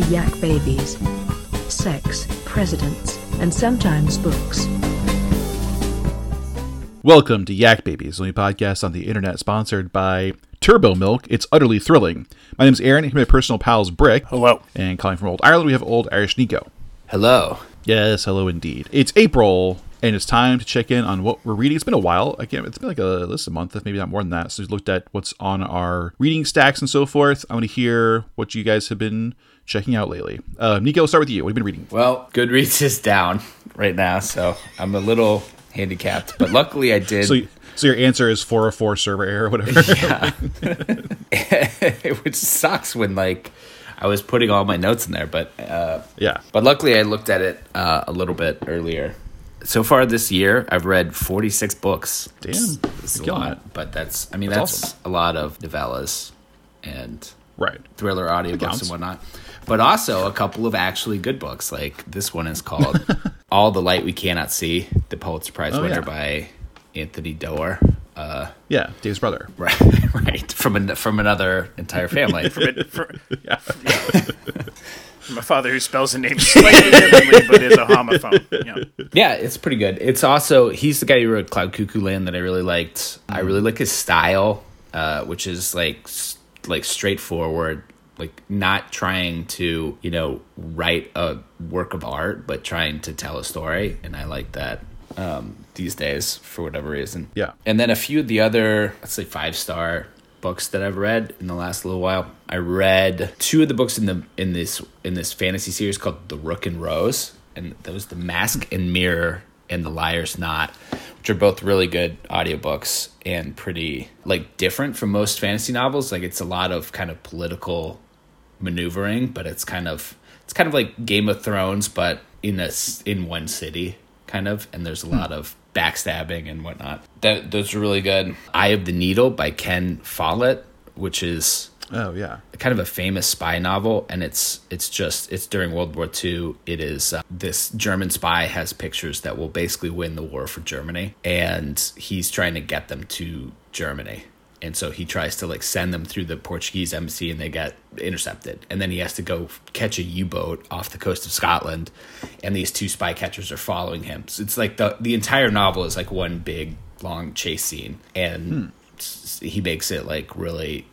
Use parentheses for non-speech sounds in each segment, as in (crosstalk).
the Yak Babies. Sex, presidents, and sometimes books. Welcome to Yak Babies, the only podcast on the internet sponsored by Turbo Milk. It's utterly thrilling. My name's Aaron, and my personal pals Brick. Hello. And calling from Old Ireland, we have Old Irish Nico. Hello. Yes, hello indeed. It's April, and it's time to check in on what we're reading. It's been a while. Again, it's been like a list a month, if maybe not more than that. So we looked at what's on our reading stacks and so forth. I want to hear what you guys have been checking out lately. Uh, Nico, we'll start with you. What have you been reading? Well, Goodreads is down right now, so I'm a little handicapped, but luckily I did. So, so your answer is 404 server error, or whatever. yeah. (laughs) Which sucks when like I was putting all my notes in there, but uh, yeah. But luckily I looked at it uh, a little bit earlier. So far this year, I've read 46 books. Damn, it's, a lot, it. but that's I mean that's, that's awesome. a lot of novellas and right thriller audiobooks and whatnot. But also a couple of actually good books. Like this one is called (laughs) "All the Light We Cannot See," the Pulitzer Prize oh, winner yeah. by Anthony Doerr. Uh, yeah, Dave's brother. (laughs) Right, right. From an, from another entire family. (laughs) from, from, yeah. yeah. My father, who spells the name slightly differently, but is a homophone. Yeah. yeah, it's pretty good. It's also he's the guy who wrote Cloud Cuckoo Land that I really liked. Mm. I really like his style, uh, which is like like straightforward like not trying to you know write a work of art but trying to tell a story and i like that um, these days for whatever reason. Yeah. And then a few of the other let's say five star books that i've read in the last little while. I read two of the books in the in this in this fantasy series called the rook and rose and that was the mask and mirror and the liar's knot which are both really good audiobooks and pretty like different from most fantasy novels. Like it's a lot of kind of political maneuvering, but it's kind of it's kind of like Game of Thrones, but in a in one city, kind of. And there's a hmm. lot of backstabbing and whatnot. That those are really good. Eye of the Needle by Ken Follett, which is oh yeah, kind of a famous spy novel, and it's it's just it's during World War II. It is uh, this German spy has pictures that will basically win the war for Germany, and he's trying to get them to Germany and so he tries to like send them through the Portuguese embassy and they get intercepted. And then he has to go catch a U-boat off the coast of Scotland. And these two spy catchers are following him. So it's like the the entire novel is like one big long chase scene. And hmm. he makes it like really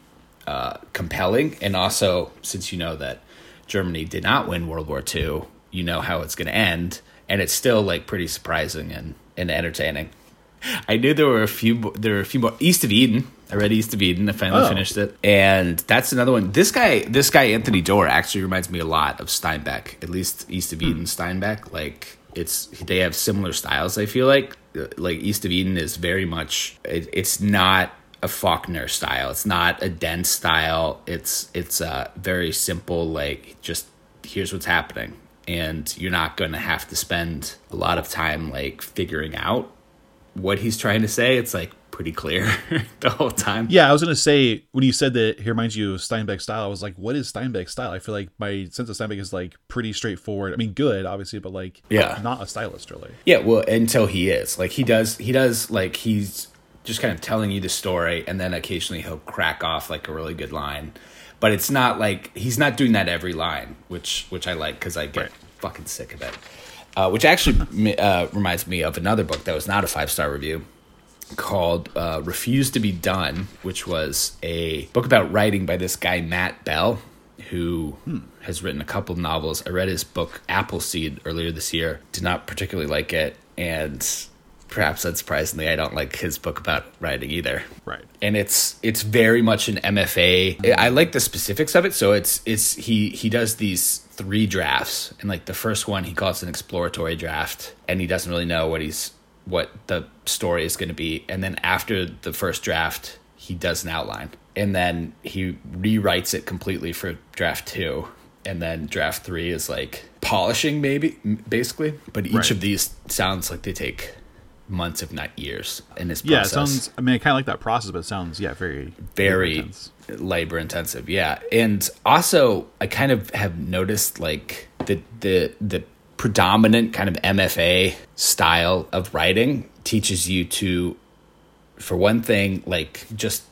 uh, compelling. And also since you know that Germany did not win World War II you know how it's going to end. And it's still like pretty surprising and, and entertaining I knew there were a few. There were a few more. East of Eden. I read East of Eden. I finally oh. finished it, and that's another one. This guy, this guy Anthony Doerr, actually reminds me a lot of Steinbeck. At least East of Eden, hmm. Steinbeck. Like it's they have similar styles. I feel like like East of Eden is very much. It, it's not a Faulkner style. It's not a dense style. It's it's a very simple. Like just here's what's happening, and you're not going to have to spend a lot of time like figuring out what he's trying to say, it's like pretty clear (laughs) the whole time. Yeah, I was gonna say when you said that he reminds you of Steinbeck style, I was like, what is Steinbeck style? I feel like my sense of Steinbeck is like pretty straightforward. I mean, good, obviously, but like, yeah, not a stylist really. Yeah, well, until he is like he does, he does like he's just kind of telling you the story, and then occasionally he'll crack off like a really good line, but it's not like he's not doing that every line, which which I like because I get right. fucking sick of it uh, which actually uh, reminds me of another book that was not a five star review called uh, Refuse to Be Done, which was a book about writing by this guy, Matt Bell, who hmm. has written a couple of novels. I read his book, Appleseed, earlier this year. Did not particularly like it. And perhaps unsurprisingly, I don't like his book about writing either. Right. And it's it's very much an MFA. I like the specifics of it. So it's it's he he does these three drafts, and like the first one he calls an exploratory draft, and he doesn't really know what he's what the story is going to be. And then after the first draft, he does an outline, and then he rewrites it completely for draft two. And then draft three is like polishing, maybe, basically. But each right. of these sounds like they take months, if not years, in this process. Yeah, it sounds. I mean, I kind of like that process, but it sounds yeah, very very labor, labor intensive. Yeah, and also I kind of have noticed like the the the predominant kind of MFA style of writing teaches you to, for one thing, like just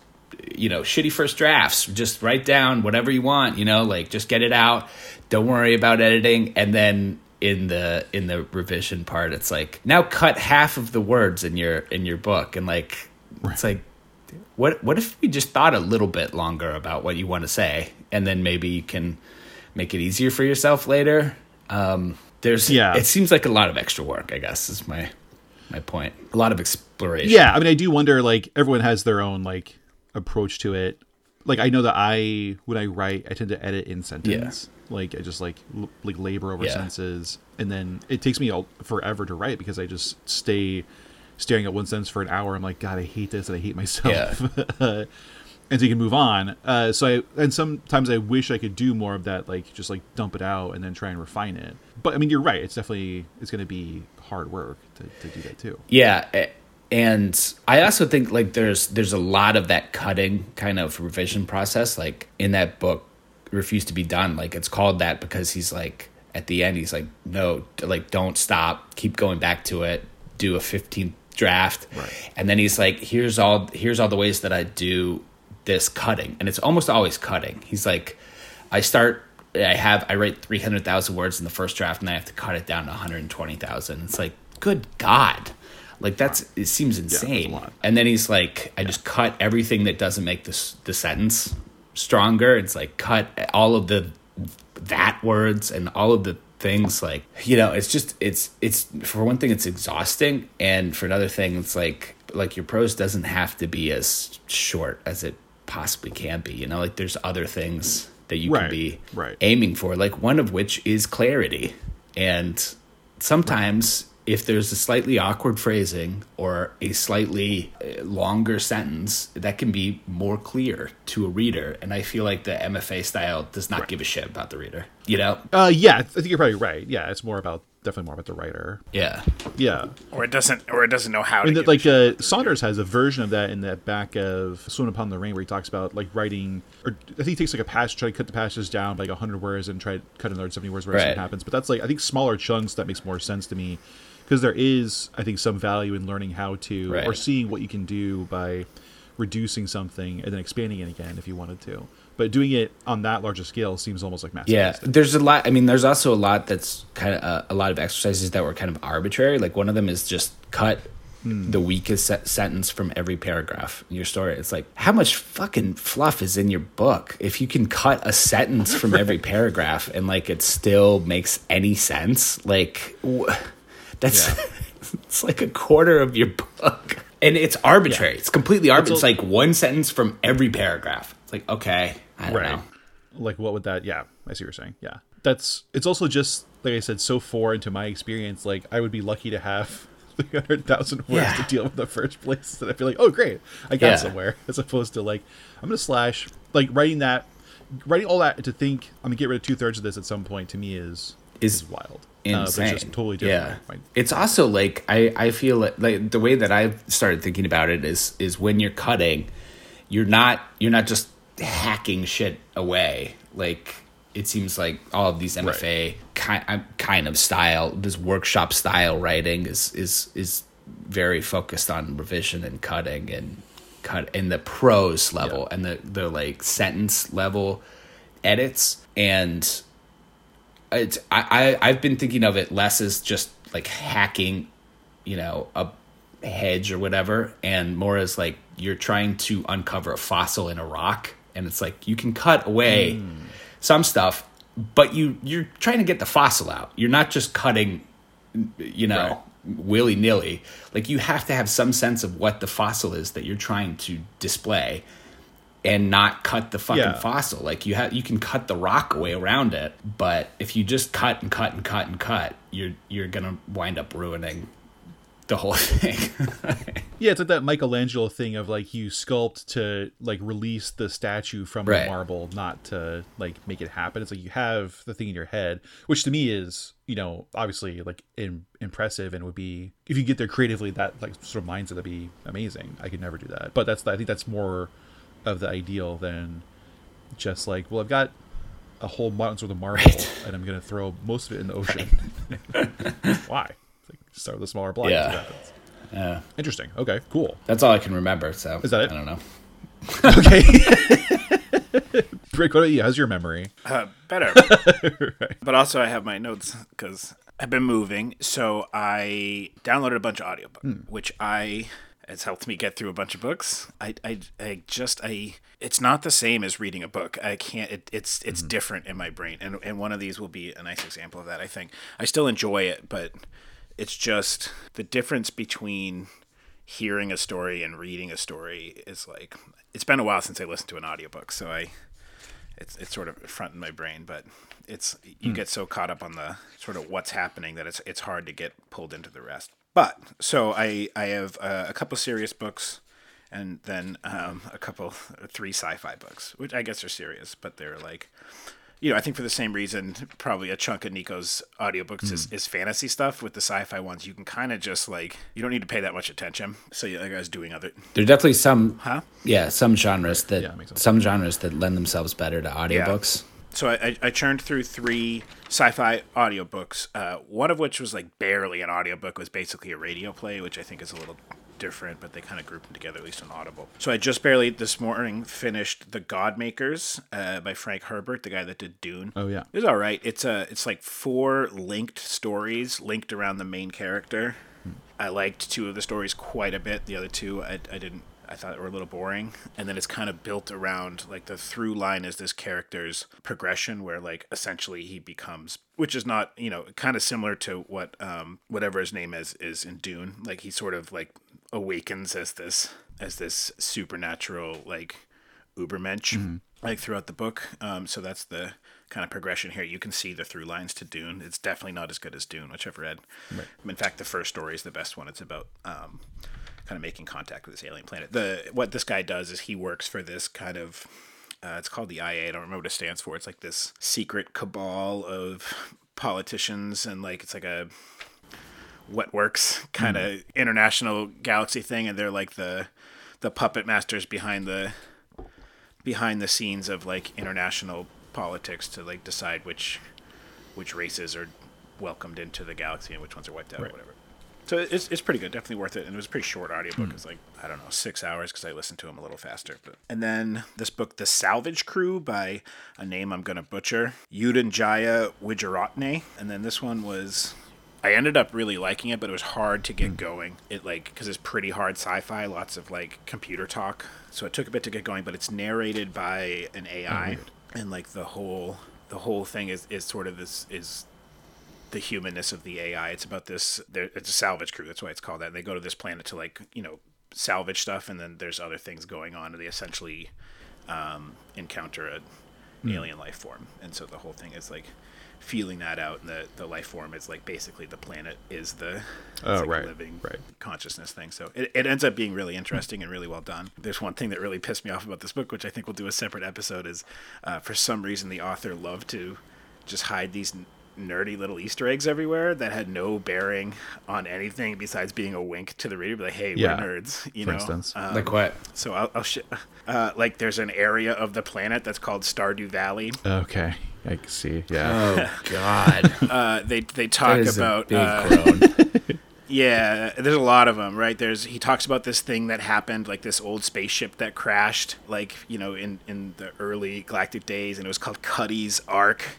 you know, shitty first drafts. Just write down whatever you want, you know, like just get it out. Don't worry about editing. And then in the in the revision part, it's like now cut half of the words in your in your book, and like it's like what what if we just thought a little bit longer about what you want to say, and then maybe you can make it easier for yourself later. Um, there's Yeah. it seems like a lot of extra work. I guess is my my point. A lot of exploration. Yeah, I mean, I do wonder. Like, everyone has their own like approach to it. Like, I know that I when I write, I tend to edit in sentence. Like, I just like l- like labor over Yeah. sentences, and then it takes me all, forever to write because I just stay staring at one sentence for an hour. I'm like, God, I hate this, and I hate myself. (laughs) and so you can move on. Uh, so I and sometimes I wish I could do more of that, like just like dump it out and then try and refine it. But I mean, you're right. It's definitely it's going to be hard work to, to do that too. Yeah, and I also think like there's there's a lot of that cutting kind of revision process like in that book refused to be done. Like it's called that because he's like at the end he's like no like don't stop. Keep going back to it. Do a 15th draft. Right. and then he's like here's all here's all the ways that I do this cutting. And it's almost always cutting. He's like I start I have I write 300,000 words in the first draft and I have to cut it down to 120,000 it's like good god. Like that's it seems insane. lot. and then he's like I just cut everything that doesn't make this the sentence stronger. It's like cut all of the that words and all of the things like you know it's just it's it's for one thing it's exhausting. And for another thing it's like like your prose doesn't have to be as short as it possibly can be you know? Like there's other things that you Right, can be right. aiming for like one of which is clarity. And sometimes if there's a slightly awkward phrasing or a slightly uh, longer sentence that can be more clear to a reader and i feel like the mfa style does not give a shit about the reader you know Uh, yeah, I think you're probably right. Yeah, it's more about definitely more about the writer. yeah Yeah, or it doesn't, or it doesn't know how to. and that, give a like shit. uh, Saunders has a version of that in the back of "Swim Upon the Rain," where he talks about like writing, or I think he takes like a passage, try to cut the passages down by like hundred words, and try to cut another seventy words where Right. it happens. But that's like I think smaller chunks that makes more sense to me because there is I think some value in learning how to or seeing what you can do by reducing something and then expanding it again if you wanted to. But doing it on that larger scale seems almost like mass. Yeah, there's a lot. I mean, there's also a lot that's kind of uh, a lot of exercises that were kind of arbitrary. Like one of them is just cut the weakest se- sentence from every paragraph in your story. It's like how much fucking fluff is in your book if you can cut a sentence from every (laughs) paragraph and like it still makes any sense. Like wh- that's (laughs) it's like a quarter of your book. And it's arbitrary. It's completely arbitrary. It's like one sentence from every paragraph. It's like, okay, I don't right know. like what would that yeah i see what you're saying yeah that's it's also just like i said so foreign to my experience like i would be lucky to have (laughs) 300000 words Yeah. to deal with in the first place that i feel like oh great i got Yeah. somewhere (laughs) as opposed to like i'm gonna slash like writing that writing all that to think i'm gonna get rid of two-thirds of this at some point to me is Is is wild insane. uh, it's just totally different Yeah, right? it's also like I I feel like, like the way that I've started thinking about it is is when you're cutting, you're not you're not just hacking shit away. Like it seems like all of these MFA kind kind of style, this workshop style writing is is is very focused on revision and cutting and cut in the prose level Yeah. and the the like sentence level edits and it's I, I I've been thinking of it less as just like hacking, you know, a hedge or whatever, and more as like you're trying to uncover a fossil in a rock, and it's like you can cut away hmm. some stuff, but you you're trying to get the fossil out. You're not just cutting, you know. Willy nilly, like you have to have some sense of what the fossil is that you're trying to display, and not cut the fucking Yeah. fossil. Like you have, you can cut the rock away around it, but if you just cut and cut and cut and cut, you're you're gonna wind up ruining the whole (laughs) thing. Yeah, it's like that Michelangelo thing of like you sculpt to like release the statue from Right. the marble, not to like make it happen. It's like you have the thing in your head, which to me is, you know, obviously like in, impressive and would be if you get there creatively, that like sort of mindset that'd be amazing. I could never do that, but that's I think that's more of the ideal than just like, well, I've got a whole mountain's worth of marble, (laughs) and I'm gonna throw most of it in the ocean. (laughs) Why? It's like, start with a smaller block. Yeah. see what happens. yeah, Interesting. Okay. Cool. that's all I can remember. So Is that it? I don't know. Okay. (laughs) Rick, what about you? How's your memory? Uh, better. But also, I have my notes because I've been moving. So I downloaded a bunch of audiobooks, which I has helped me get through a bunch of books. I, I, I just I it's not the same as reading a book. I can't. It, it's it's mm-hmm. different in my brain, and and one of these will be a nice example of that. I think I still enjoy it, but it's just the difference between hearing a story and reading a story is like it's been a while since I listened to an audiobook, so I it's it's sort of front in my brain, but it's you hmm. get so caught up on the sort of what's happening that it's it's hard to get pulled into the rest. But so I I have uh, a couple serious books, and then um, a couple three sci-fi books, which I guess are serious, but they're like. You know, I think for the same reason, probably a chunk of Nico's audiobooks is, is fantasy stuff. With the sci-fi ones, you can kind of just like you don't need to pay that much attention. So yeah, like I was doing other, There are definitely some, huh? yeah, some genres that Yeah, some genres that lend themselves better to audiobooks. So I, I, I churned through three sci-fi audiobooks uh, one of which was like barely an audiobook was basically a radio play which i think is a little different but they kind of group them together at least on audible. So i just barely this morning finished the god makers uh, by frank herbert the guy that did dune. Oh, yeah. it was all right. It's a it's like four linked stories linked around the main character. I liked two of the stories quite a bit. The other two i, I didn't I thought were a little boring. And then it's kind of built around like the through line is this character's progression where like essentially he becomes which is not, you know, kind of similar to what um whatever his name is is in Dune. Like he sort of like awakens as this as this supernatural like ubermensch like throughout the book. Um so that's the kind of progression here. You can see the through lines to Dune. It's definitely not as good as Dune, which I've read. In fact, the first story is the best one. It's about um, kind of making contact with this alien planet. The what this guy does is he works for this kind of uh, it's called the IA. I don't remember what it stands for. It's like this secret cabal of politicians and like it's like a wet works kind of international galaxy thing and they're like the the puppet masters behind the behind the scenes of like international politics to like decide which which races are welcomed into the galaxy and which ones are wiped out or whatever. So it's, it's pretty good, definitely worth it. And it was a pretty short audiobook. Hmm. It was like, I don't know, six hours because I listened to them a little faster. But And then this book, The Salvage Crew by a name I'm going to butcher, Yudhanjaya Wijeratne. And then this one was, I ended up really liking it, but it was hard to get hmm. going. It like, because it's pretty hard sci fi, lots of like computer talk. So it took a bit to get going, but it's narrated by an AI. Oh, and like the whole, the whole thing is, is sort of this, is the humanness of the AI. It's about this. there- It's a salvage crew. That's why it's called that. And They go to this planet to like you know salvage stuff, and then there's other things going on, and they essentially um, encounter a, an alien life form, and so the whole thing is like feeling that out, and the the life form is like basically the planet is the Oh, like right, living right. consciousness thing. So it, it ends up being really interesting and really well done. There's one thing that really pissed me off about this book, which I think we'll do a separate episode, is uh, for some reason the author loved to just hide these nerdy little Easter eggs everywhere that had no bearing on anything besides being a wink to the reader, be like, "Hey, Yeah, we're nerds," you for know. instance. Um, like what? so I'll, I'll sh- uh, like there's an area of the planet that's called Stardew Valley. Okay. I can see. Yeah. Oh (laughs) God, Uh, they they talk is about a big uh. (laughs) Yeah, there's a lot of them, right? There's he talks about this thing that happened, like this old spaceship that crashed, like you know, in in the early galactic days, and it was called Cutty Sark,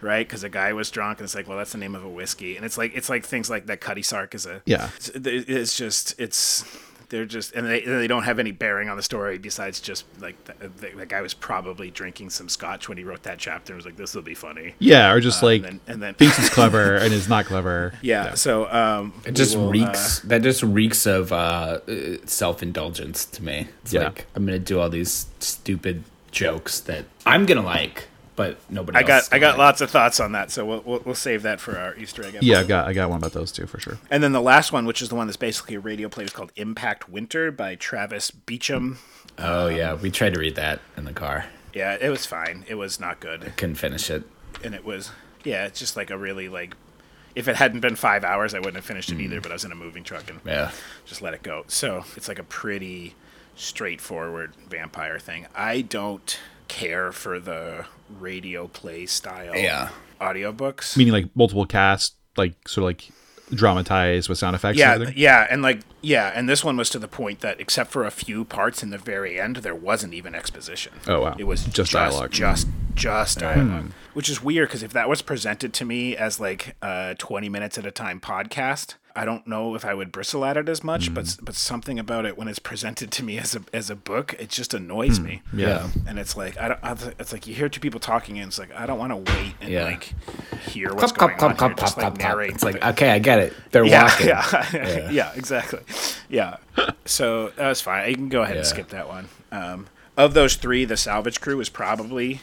right? Because a guy was drunk, and it's like, well, that's the name of a whiskey, and it's like it's like things like that. Cutty Sark is a Yeah. It's, it's just it's they're just and they they don't have any bearing on the story besides just like the, the, the guy was probably drinking some scotch when he wrote that chapter and was like, this will be funny. Yeah, or just Uh, like and then, and then thinks it's (laughs) clever and is not clever. yeah, So um, It just we will, uh, reeks. that just reeks of uh, self indulgence to me. It's Yeah. like I'm gonna do all these stupid jokes that I'm gonna like, but nobody. I else got I got like. lots of thoughts on that, so we'll, we'll we'll save that for our Easter egg. Episode. Yeah, I got I got one about those too for sure. And then the last one, which is the one that's basically a radio play, is called Impact Winter by Travis Beacham. Oh yeah, we tried to read that in the car. Yeah, it was fine. It was not good, I Couldn't finish it. and it was yeah, it's just like a really like. If it hadn't been five hours, I wouldn't have finished it mm. either. But I was in a moving truck and Yeah. just let it go. So it's like a pretty straightforward vampire thing. I don't care for the radio play style Yeah. audiobooks. Meaning like multiple casts, like sort of like dramatized with sound effects. yeah and yeah and like Yeah, and this one was to the point that except for a few parts in the very end, there wasn't even exposition. Oh, wow. It was Just just dialogue. Just just hmm. dialogue. Which is weird because if that was presented to me as like a 20 minutes at a time podcast, I don't know if I would bristle at it as much, but but something about it when it's presented to me as a as a book, it just annoys me. Yeah. And it's like I don't. I, it's like you hear two people talking, and it's like I don't want to wait and Yeah. like hear what's Clop, going clop, on clop, here. Just clop, like narrate. It's like, okay, I get it. They're yeah, walking. (laughs) yeah, yeah, exactly. Yeah. So that was fine. You can go ahead and skip that one. Um, of those three, the salvage crew was probably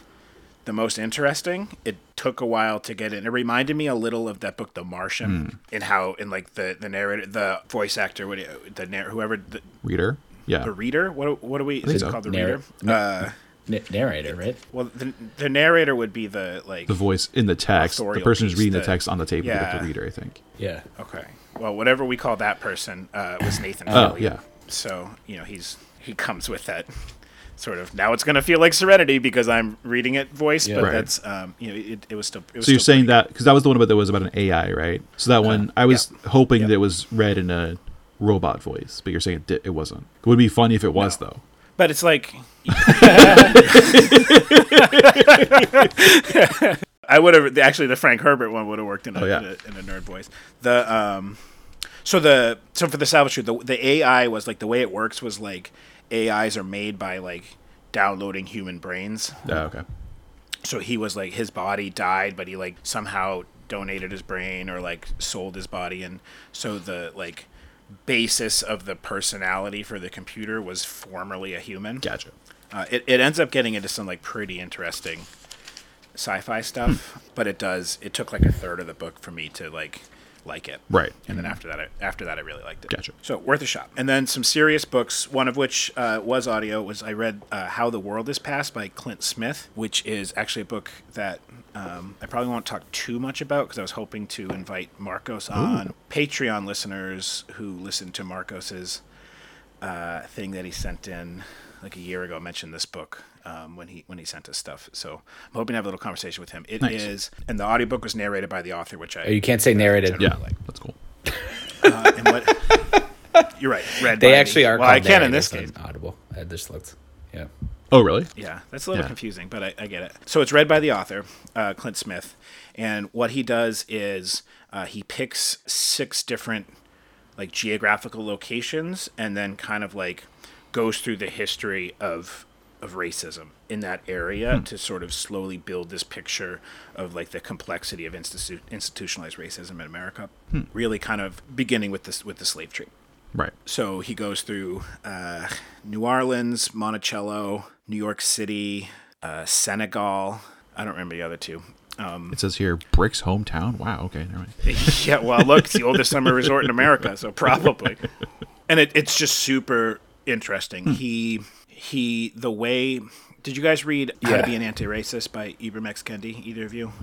the most interesting. It took a while to get in. It reminded me a little of that book, The Martian, in how in like the the narrator, the voice actor, what you- the narr- whoever the, Reader. Yeah. the reader. What what do we? think Is it so. called the Narr- reader? Uh, N- narrator, right? well, the the narrator would be the like The voice in the text. The person who's piece reading the that- text on the tape would be yeah. the reader, I think. Yeah. Okay. Well, whatever we call that person uh, was Nathan. Oh, Fillion. yeah. So you know he's he comes with that sort of now it's going to feel like Serenity because I'm reading it voice, Yeah. but Right. that's um you know it, it was still. It was So you're saying that because that was the one about that was about an AI, right? So that one I was hoping Yeah. that it was read in a robot voice, but you're saying it, it wasn't. It would be funny if it was No. though. But it's like. I would have actually the Frank Herbert one would have worked in a, Oh, yeah. in, a, in a nerd voice. The um, so the so for the salvage the the AI was like the way it works was like AIs are made by like downloading human brains. Oh, okay. so he was like his body died but he like somehow donated his brain or like sold his body and so the like basis of the personality for the computer was formerly a human Gotcha. uh, it, it ends up getting into some like pretty interesting sci-fi stuff but it does it took like a third of the book for me to like like it. Right. and then after that I, after that i really liked it. Gotcha. so worth a shot. And then some serious books one of which uh, was audio was i read uh, how the world is passed by clint smith which is actually a book that um, i probably won't talk too much about because i was hoping to invite marcos on. Patreon listeners who listen to marcos's uh, thing that he sent in like a year ago mentioned this book um, when he when he sent us stuff. So I'm hoping to have a little conversation with him. It is, Nice. and the audiobook was narrated by the author, which I Oh, You can't say narrated. Yeah, like. that's cool. Uh, and what, (laughs) you're right. Read. They by actually me. are Well, I called can in this case. Audible. I just looked. Yeah. Oh, really? Yeah, that's a little Yeah. confusing, but I, I get it. So it's read by the author, uh, Clint Smith, and what he does is uh, he picks six different like geographical locations and then kind of like goes through the history of of racism in that area to sort of slowly build this picture of like the complexity of institu- institutionalized racism in America. Really, kind of beginning with this with the slave trade. Right. So he goes through uh, New Orleans, Monticello, New York City, uh, Senegal. I don't remember the other two. Um, It says here Brick's hometown. Wow. Okay. Never mind. (laughs) yeah, well, look, it's the oldest summer resort in America, so probably. (laughs) And it, it's just super interesting. He he the way. Did you guys read How Yeah. to Be an Anti-Racist by Ibram X. Kendi? Either of you?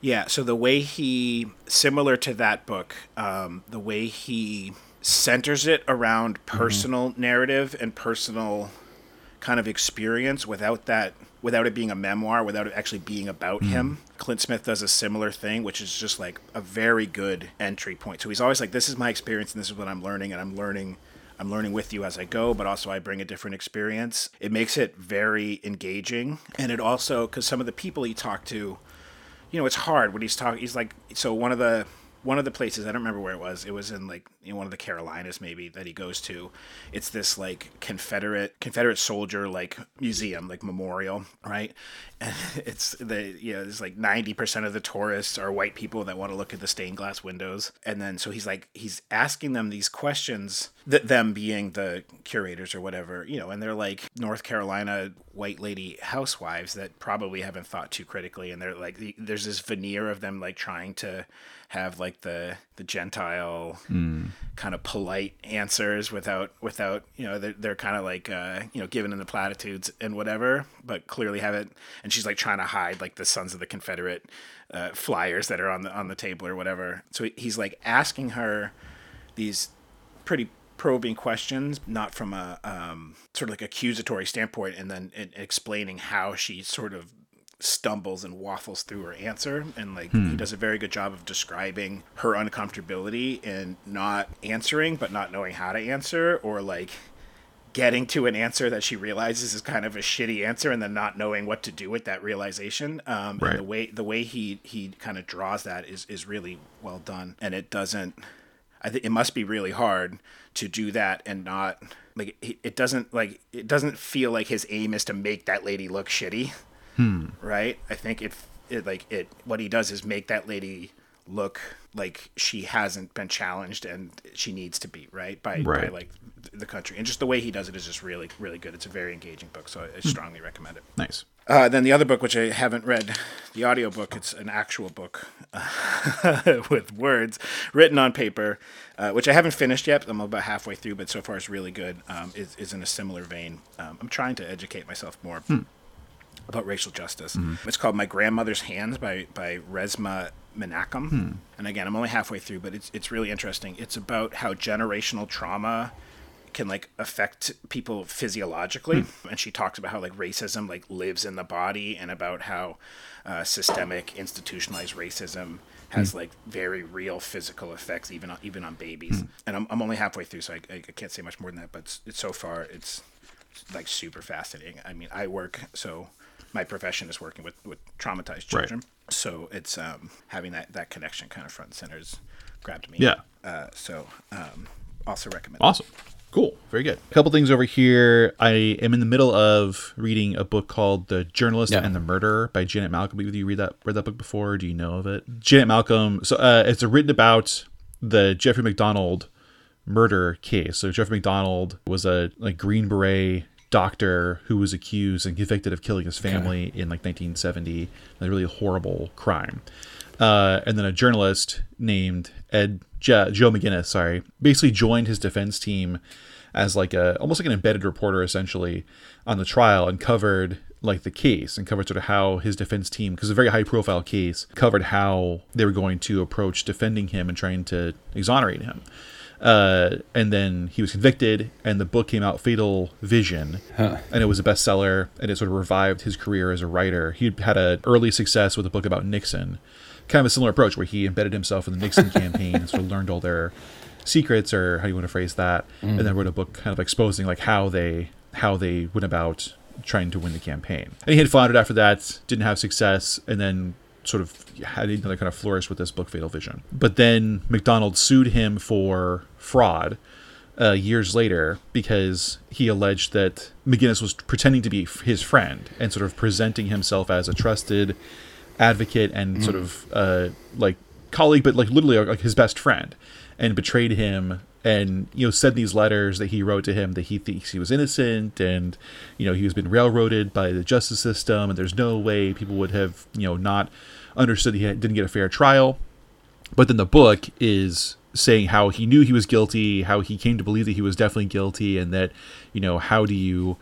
Yeah. So the way he, similar to that book, um, the way he centers it around personal narrative and personal kind of experience without that without it being a memoir without it actually being about him clint smith does a similar thing which is just like a very good entry point so he's always like this is my experience and this is what i'm learning and i'm learning i'm learning with you as i go but also i bring a different experience it makes it very engaging and it also because some of the people he talked to you know, it's hard when he's talking. He's like, so one of the one of the places I don't remember where it was. It was in like know, one of the Carolinas maybe that he goes to. It's this like Confederate Confederate soldier like museum like memorial, right? (laughs) And it's the you know there's like ninety percent of the tourists are white people that want to look at the stained glass windows, and then so he's like he's asking them these questions that them being the curators or whatever, you know, and they're like North Carolina white lady housewives that probably haven't thought too critically, and they're like there's this veneer of them like trying to have like the the gentile kind of polite answers without without you know they're, they're kind of like uh you know giving in the platitudes and whatever but clearly have it and she's like trying to hide like the sons of the confederate uh, flyers that are on the on the table or whatever. So he's like asking her these pretty probing questions, not from a um, sort of like accusatory standpoint, and then and explaining how she sort of stumbles and waffles through her answer and like he does a very good job of describing her uncomfortability in not answering but not knowing how to answer or like getting to an answer that she realizes is kind of a shitty answer and then not knowing what to do with that realization. Um Right. and the way the way he he kind of draws that is is really well done. And it doesn't I think it must be really hard to do that and not like it, it doesn't like it doesn't feel like his aim is to make that lady look shitty. Hmm. Right? I think it, it like it what he does is make that lady look like she hasn't been challenged and she needs to be right? By, by like the country and just the way he does it is just really really good it's a very engaging book so i, I strongly recommend it Nice. uh, then the other book, which I haven't read, the audiobook, it's an actual book (laughs) with words written on paper, uh, which I haven't finished yet. I'm about halfway through, but so far it's really good. Um, is, is in a similar vein. Um, I'm trying to educate myself more about racial justice. It's called My Grandmother's Hands by, by Resma Menakem. And again, I'm only halfway through, but it's, it's really interesting. It's about how generational trauma can like affect people physiologically. And she talks about how like racism like lives in the body and about how uh, systemic institutionalized racism has like very real physical effects even on even on babies. And I'm, I'm only halfway through so I, I can't say much more than that but it's, it's so far it's like super fascinating. I mean i work so my profession is working with with traumatized Right. children. So it's um having that that connection kind of front and center has grabbed me. Yeah. uh, so um also recommend Awesome. Cool. Very good. A couple things over here. I am in the middle of reading a book called The Journalist Yeah. and the Murderer by Janet Malcolm. Have you read that read that book before? Do you know of it? Janet Malcolm. So uh, it's written about the Jeffrey MacDonald murder case. So Jeffrey MacDonald was a like Green Beret doctor who was accused and convicted of killing his family in like 1970. A really horrible crime. Uh, and then a journalist named Ed Jo- Joe McGinniss, sorry, basically joined his defense team as like a almost like an embedded reporter essentially on the trial and covered like the case and covered sort of how his defense team because it's a very high profile case covered how they were going to approach defending him and trying to exonerate him. Uh, and then he was convicted and the book came out fatal vision and it was a bestseller and it sort of revived his career as a writer. He had an early success with a book about nixon kind of a similar approach where he embedded himself in the nixon (laughs) campaign and sort of learned all their secrets or how you want to phrase that and then wrote a book kind of exposing like how they how they went about trying to win the campaign. And he had floundered after that didn't have success and then sort of had another kind of flourish with this book fatal vision. But then macdonald sued him for fraud uh, years later because he alleged that mcginniss was pretending to be his friend and sort of presenting himself as a trusted advocate and sort of uh, like colleague, but like literally like his best friend, and betrayed him. And you know, said these letters that he wrote to him that he thinks he was innocent, and you know he was been railroaded by the justice system, and there's no way people would have you know not understood he didn't get a fair trial. But then the book is saying how he knew he was guilty, how he came to believe that he was definitely guilty, and that, you know, how do you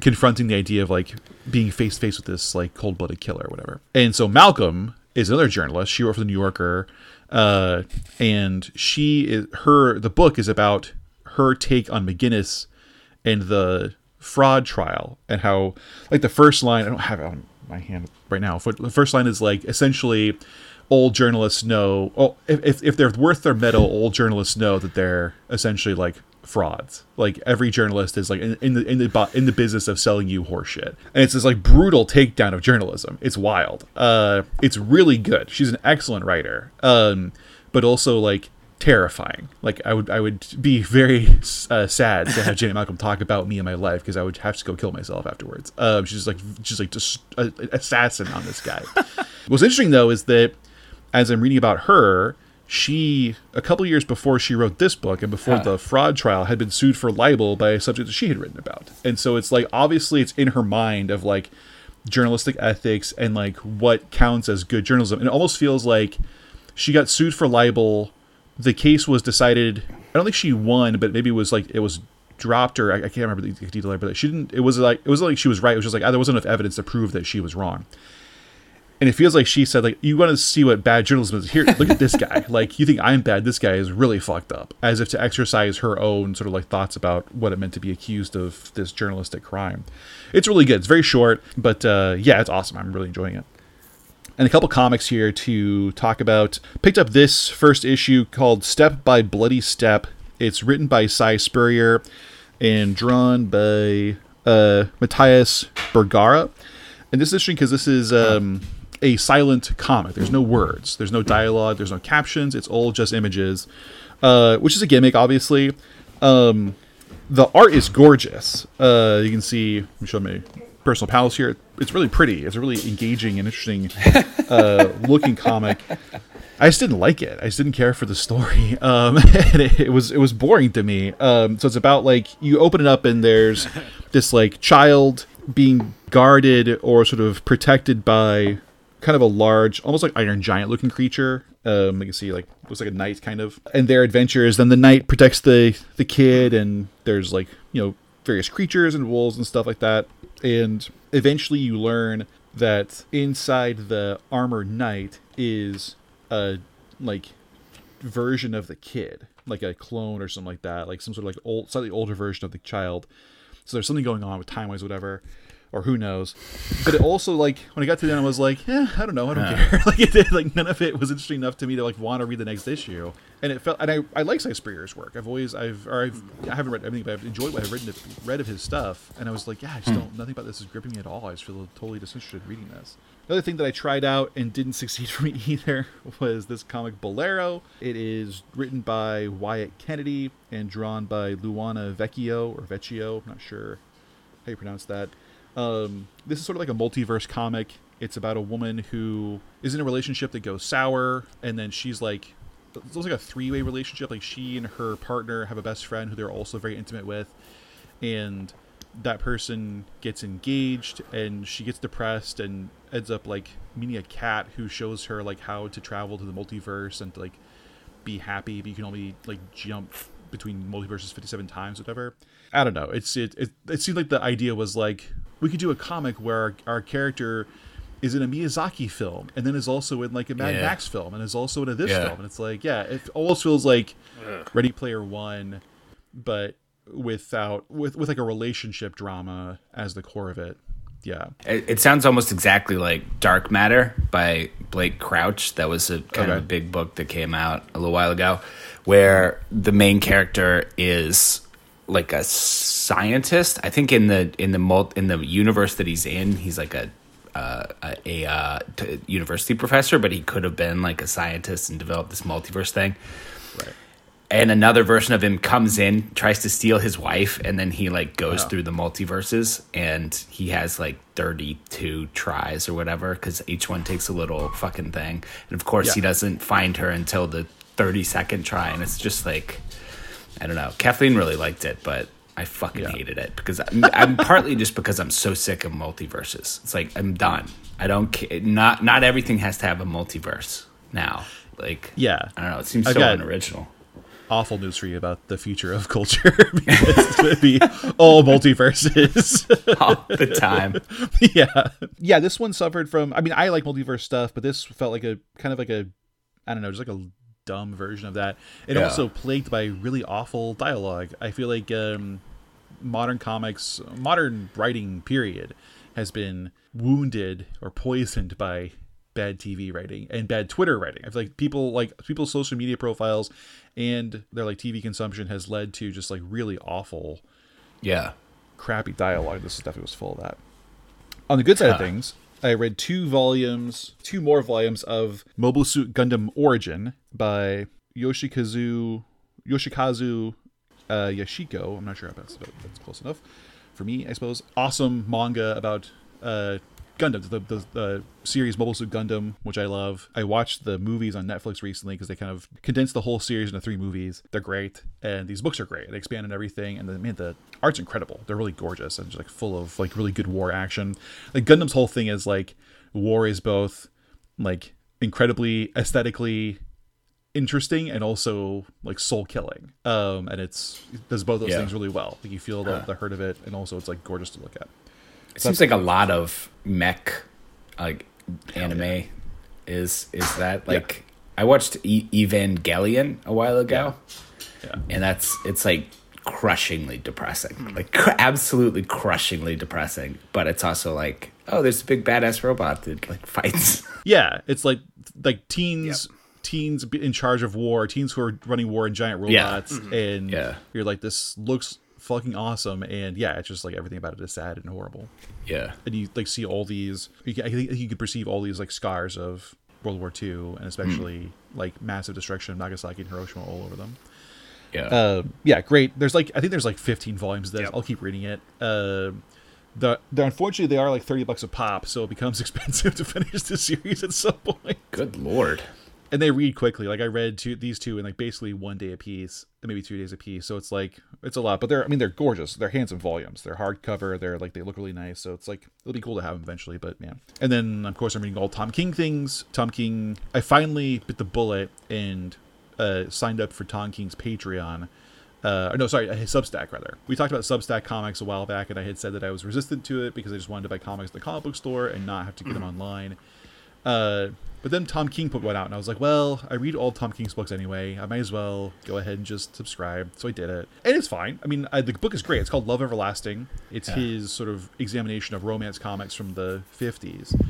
confronting the idea of like being face to face with this like cold blooded killer or whatever. And so Malcolm is another journalist. She wrote for the New Yorker, uh, and she is her the book is about her take on McGinniss and the fraud trial and how like the first line I don't have it on my hand right now. The first line is like essentially old journalists know oh if, if, if they're worth their mettle old journalists know that they're essentially like frauds. Like every journalist is like in, in the in the in the business of selling you horseshit. And it's this like brutal takedown of journalism. It's wild. Uh it's really good. She's an excellent writer. Um but also like terrifying. Like i would i would be very uh, sad to have janet malcolm talk about me and my life because i would have to go kill myself afterwards. Um she's like she's like just a, assassin on this guy. (laughs) What's interesting though is that as i'm reading about her she a couple years before she wrote this book and before the fraud trial had been sued for libel by a subject that she had written about. And so it's like obviously it's in her mind of like journalistic ethics and like what counts as good journalism. And it almost feels like she got sued for libel. The case was decided i don't think she won but maybe it was like it was dropped or i, I can't remember the detail but she didn't it was like it was like she was right. It was just like ah, there wasn't enough evidence to prove that she was wrong And it feels like she said, like, you want to see what bad journalism is. Here, look at this guy. (laughs) like, you think I'm bad. This guy is really fucked up. As if to exercise her own sort of like thoughts about what it meant to be accused of this journalistic crime. It's really good. It's very short, but uh, yeah, it's awesome. I'm really enjoying it. And a couple comics here to talk about. Picked up this first issue called Step by Bloody Step. It's written by Si Spurrier and drawn by uh, Matías Bergara. And this is interesting because this is um, a silent comic. There's no words, there's no dialogue, there's no captions. It's all just images, uh, which is a gimmick, obviously. Um, the art is gorgeous. Uh, you can see, let me show my personal palace here. It's really pretty. It's a really engaging and interesting (laughs) uh, looking comic. I just didn't like it. I just didn't care for the story, (laughs) um, (laughs) and it, it, was it was boring to me. Um, so it's about like you open it up and there's this like child being guarded or sort of protected by kind of a large, almost like iron giant looking creature. Um, you can see like looks like a knight kind of, and their adventures. Then the knight protects the the kid, and there's like you know various creatures and wolves and stuff like that. And eventually, you learn that inside the armored knight is a like version of the kid, like a clone or something like that, like some sort of like old, slightly older version of the child. So there's something going on with time wise, whatever, or who knows. But it also like when I got to the end, I was like, yeah, I don't know, I don't Yeah. care. (laughs) like it did, like none of it was interesting enough to me to like want to read the next issue. And it felt, and I, I like Si Spurrier's work. I've always, I've, or I've, I haven't read everything, but I've enjoyed what I've written, read of his stuff. And I was like, yeah, I just hmm. don't, nothing about this is gripping me at all. I just feel totally disinterested in reading this. Another thing that I tried out and didn't (laughs) succeed for me either was this comic Bolero. It is written by Wyatt Kennedy and drawn by Luana Vecchio or Vecchio. I'm not sure how you pronounce that. Um, this is sort of like a multiverse comic. It's about a woman who is in a relationship that goes sour, and then she's like, it's almost like a three-way relationship. Like she and her partner have a best friend who they're also very intimate with, and that person gets engaged, and she gets depressed and ends up like meeting a cat who shows her like how to travel to the multiverse and like be happy, but you can only like jump between multiverses 57 times, whatever. I don't know. It's it it, it seemed like the idea was like we could do a comic where our, our character is in a Miyazaki film and then is also in like a Mad Yeah. Max film and is also in a this Yeah. film and it's like yeah, it almost feels like Ready Player One, but without with with like a relationship drama as the core of it. Yeah. It, it sounds almost exactly like Dark Matter by Blake Crouch. That was a kind of a big book that came out a little while ago, where the main character is like a scientist. I think in the in the mul- in the universe that he's in, he's like a uh, a, a uh, t- university professor, but he could have been like a scientist and developed this multiverse thing Right. and another version of him comes in tries to steal his wife and then he like goes Oh. through the multiverses and he has like 32 tries or whatever because each one takes a little fucking thing and of course Yeah. he doesn't find her until the 32nd try and it's just like i don't know kathleen really liked it but i fucking Yeah. hated it because I'm, I'm partly just because i'm so sick of multiverses it's like i'm done i don't ca- not not everything has to have a multiverse now like Yeah. i don't know it seems I've so unoriginal Awful news for you about the future of culture (laughs) because going be all multiverses. (laughs) all the time. (laughs) yeah. Yeah, this one suffered from I mean, I like multiverse stuff, but this felt like a kind of like a I don't know, just like a dumb version of that. And Yeah. also plagued by really awful dialogue. I feel like um modern comics, modern writing period has been wounded or poisoned by bad TV writing and bad Twitter writing. I feel like people like people's social media profiles and their like TV consumption has led to just like really awful Yeah. crappy dialogue. This stuff was full of that. On the good side of things, I read two volumes, two more volumes of Mobile Suit Gundam Origin by Yoshikazu Yoshikazu uh, Yashiko. I'm not sure if that's, that's close enough for me. I suppose awesome manga about uh, Gundam, the, the the series Mobile Suit Gundam, which I love. I watched the movies on Netflix recently because they kind of condensed the whole series into three movies. They're great, and these books are great. They expand on everything, and the man, the art's incredible. They're really gorgeous and just like full of like really good war action. Like Gundam's whole thing is like war is both like incredibly aesthetically interesting and also like soul killing. Um, and it's it does both those Yeah. things really well. Like you feel the, the hurt of it, and also it's like gorgeous to look at. It seems like a lot of mech like anime is is that like I watched e- Evangelion a while ago, Yeah. and that's it's like crushingly depressing, like cr- absolutely crushingly depressing. But it's also like, oh, there's a big badass robot that like (laughs) fights. Yeah, it's like like teens teens in charge of war, teens who are running war in giant Yeah. robots, and Yeah. you're like, this looks fucking awesome, and yeah, it's just like everything about it is sad and horrible, yeah, and you like see all these, you can, I think you could perceive all these like scars of World War II, and especially like massive destruction of Nagasaki and Hiroshima all over them. yeah, Uh, yeah, great. There's like I think there's like 15 volumes of this. Yep. I'll keep reading it. Uh, the, the unfortunately they are like 30 bucks a pop, so it becomes (laughs) expensive to finish the series at some point. good lord. And they read quickly. Like I read two, these two in like basically one day a piece, maybe two days a piece. So it's like it's a lot, but they're I mean they're gorgeous. They're handsome volumes. They're hardcover. They're like they look really nice. So it's like it'll be cool to have them eventually. But man, and then of course I'm reading all Tom King things. Tom King. I finally bit the bullet and uh, signed up for Tom King's Patreon. Uh, or no, sorry, his Substack rather. We talked about Substack comics a while back, and I had said that I was resistant to it because I just wanted to buy comics at the comic book store and not have to get them (clears throat) online. Uh, but then Tom King put one out, and I was like, well, I read all Tom King's books anyway. I might as well go ahead and just subscribe. So I did it, and it's fine. I mean, I, the book is great. It's called Love Everlasting. It's his sort of examination of romance comics from the '50s.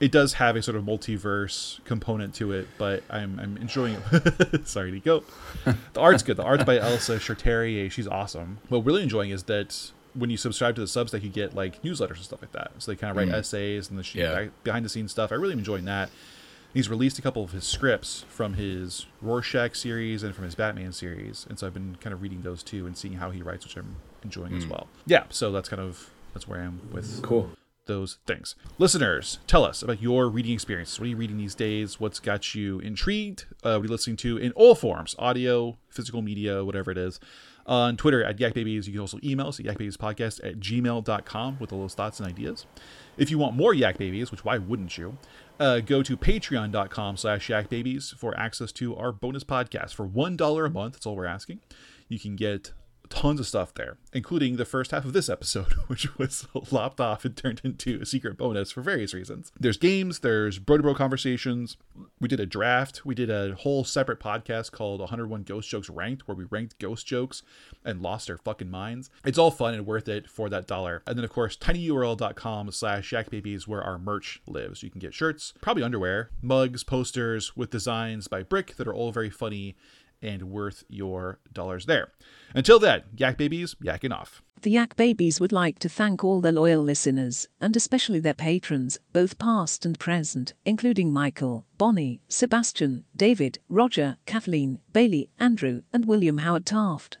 It does have a sort of multiverse component to it, but I'm I'm enjoying it. (laughs) Sorry to go. The art's good. The art's by Elsa Charretier. She's awesome. What we're really enjoying is that when you subscribe to the subs, Substack, you get like newsletters and stuff like that. So they kind of write mm. essays and the Yeah. behind the scenes stuff. I really am enjoying that. He's released a couple of his scripts from his Rorschach series and from his Batman series, and so I've been kind of reading those too and seeing how he writes, which I'm enjoying as well. Yeah, so that's kind of that's where I am with Cool. those things. Listeners, tell us about your reading experiences. What are you reading these days? What's got you intrigued? Uh, what are you listening to in all forms audio, physical media, whatever it is. On Twitter at YakBabies. You can also email us at yakbabiespodcast at gmail.com with all those thoughts and ideas. If you want more Yak Babies, which why wouldn't you? Uh, go to patreon.com slash yakbabies for access to our bonus podcast for $1 a month. That's all we're asking. You can get tons of stuff there, including the first half of this episode, (laughs) which was (laughs) lopped off and turned into a secret bonus for various reasons. There's games, there's bro to bro conversations. We did a draft. We did a whole separate podcast called 101 Ghost Jokes Ranked, where we ranked ghost jokes and lost our fucking minds. It's all fun and worth it for that dollar. And then, of course, tinyurl.com slash yakbabies, where our merch lives. You can get shirts, probably underwear, mugs, posters with designs by Brick that are all very funny and worth your dollars there. Until then, Yak Babies, yakking off. The Yak Babies would like to thank all their loyal listeners, and especially their patrons, both past and present, including Michael, Bonnie, Sebastian, David, Roger, Kathleen, Bailey, Andrew, and William Howard Taft.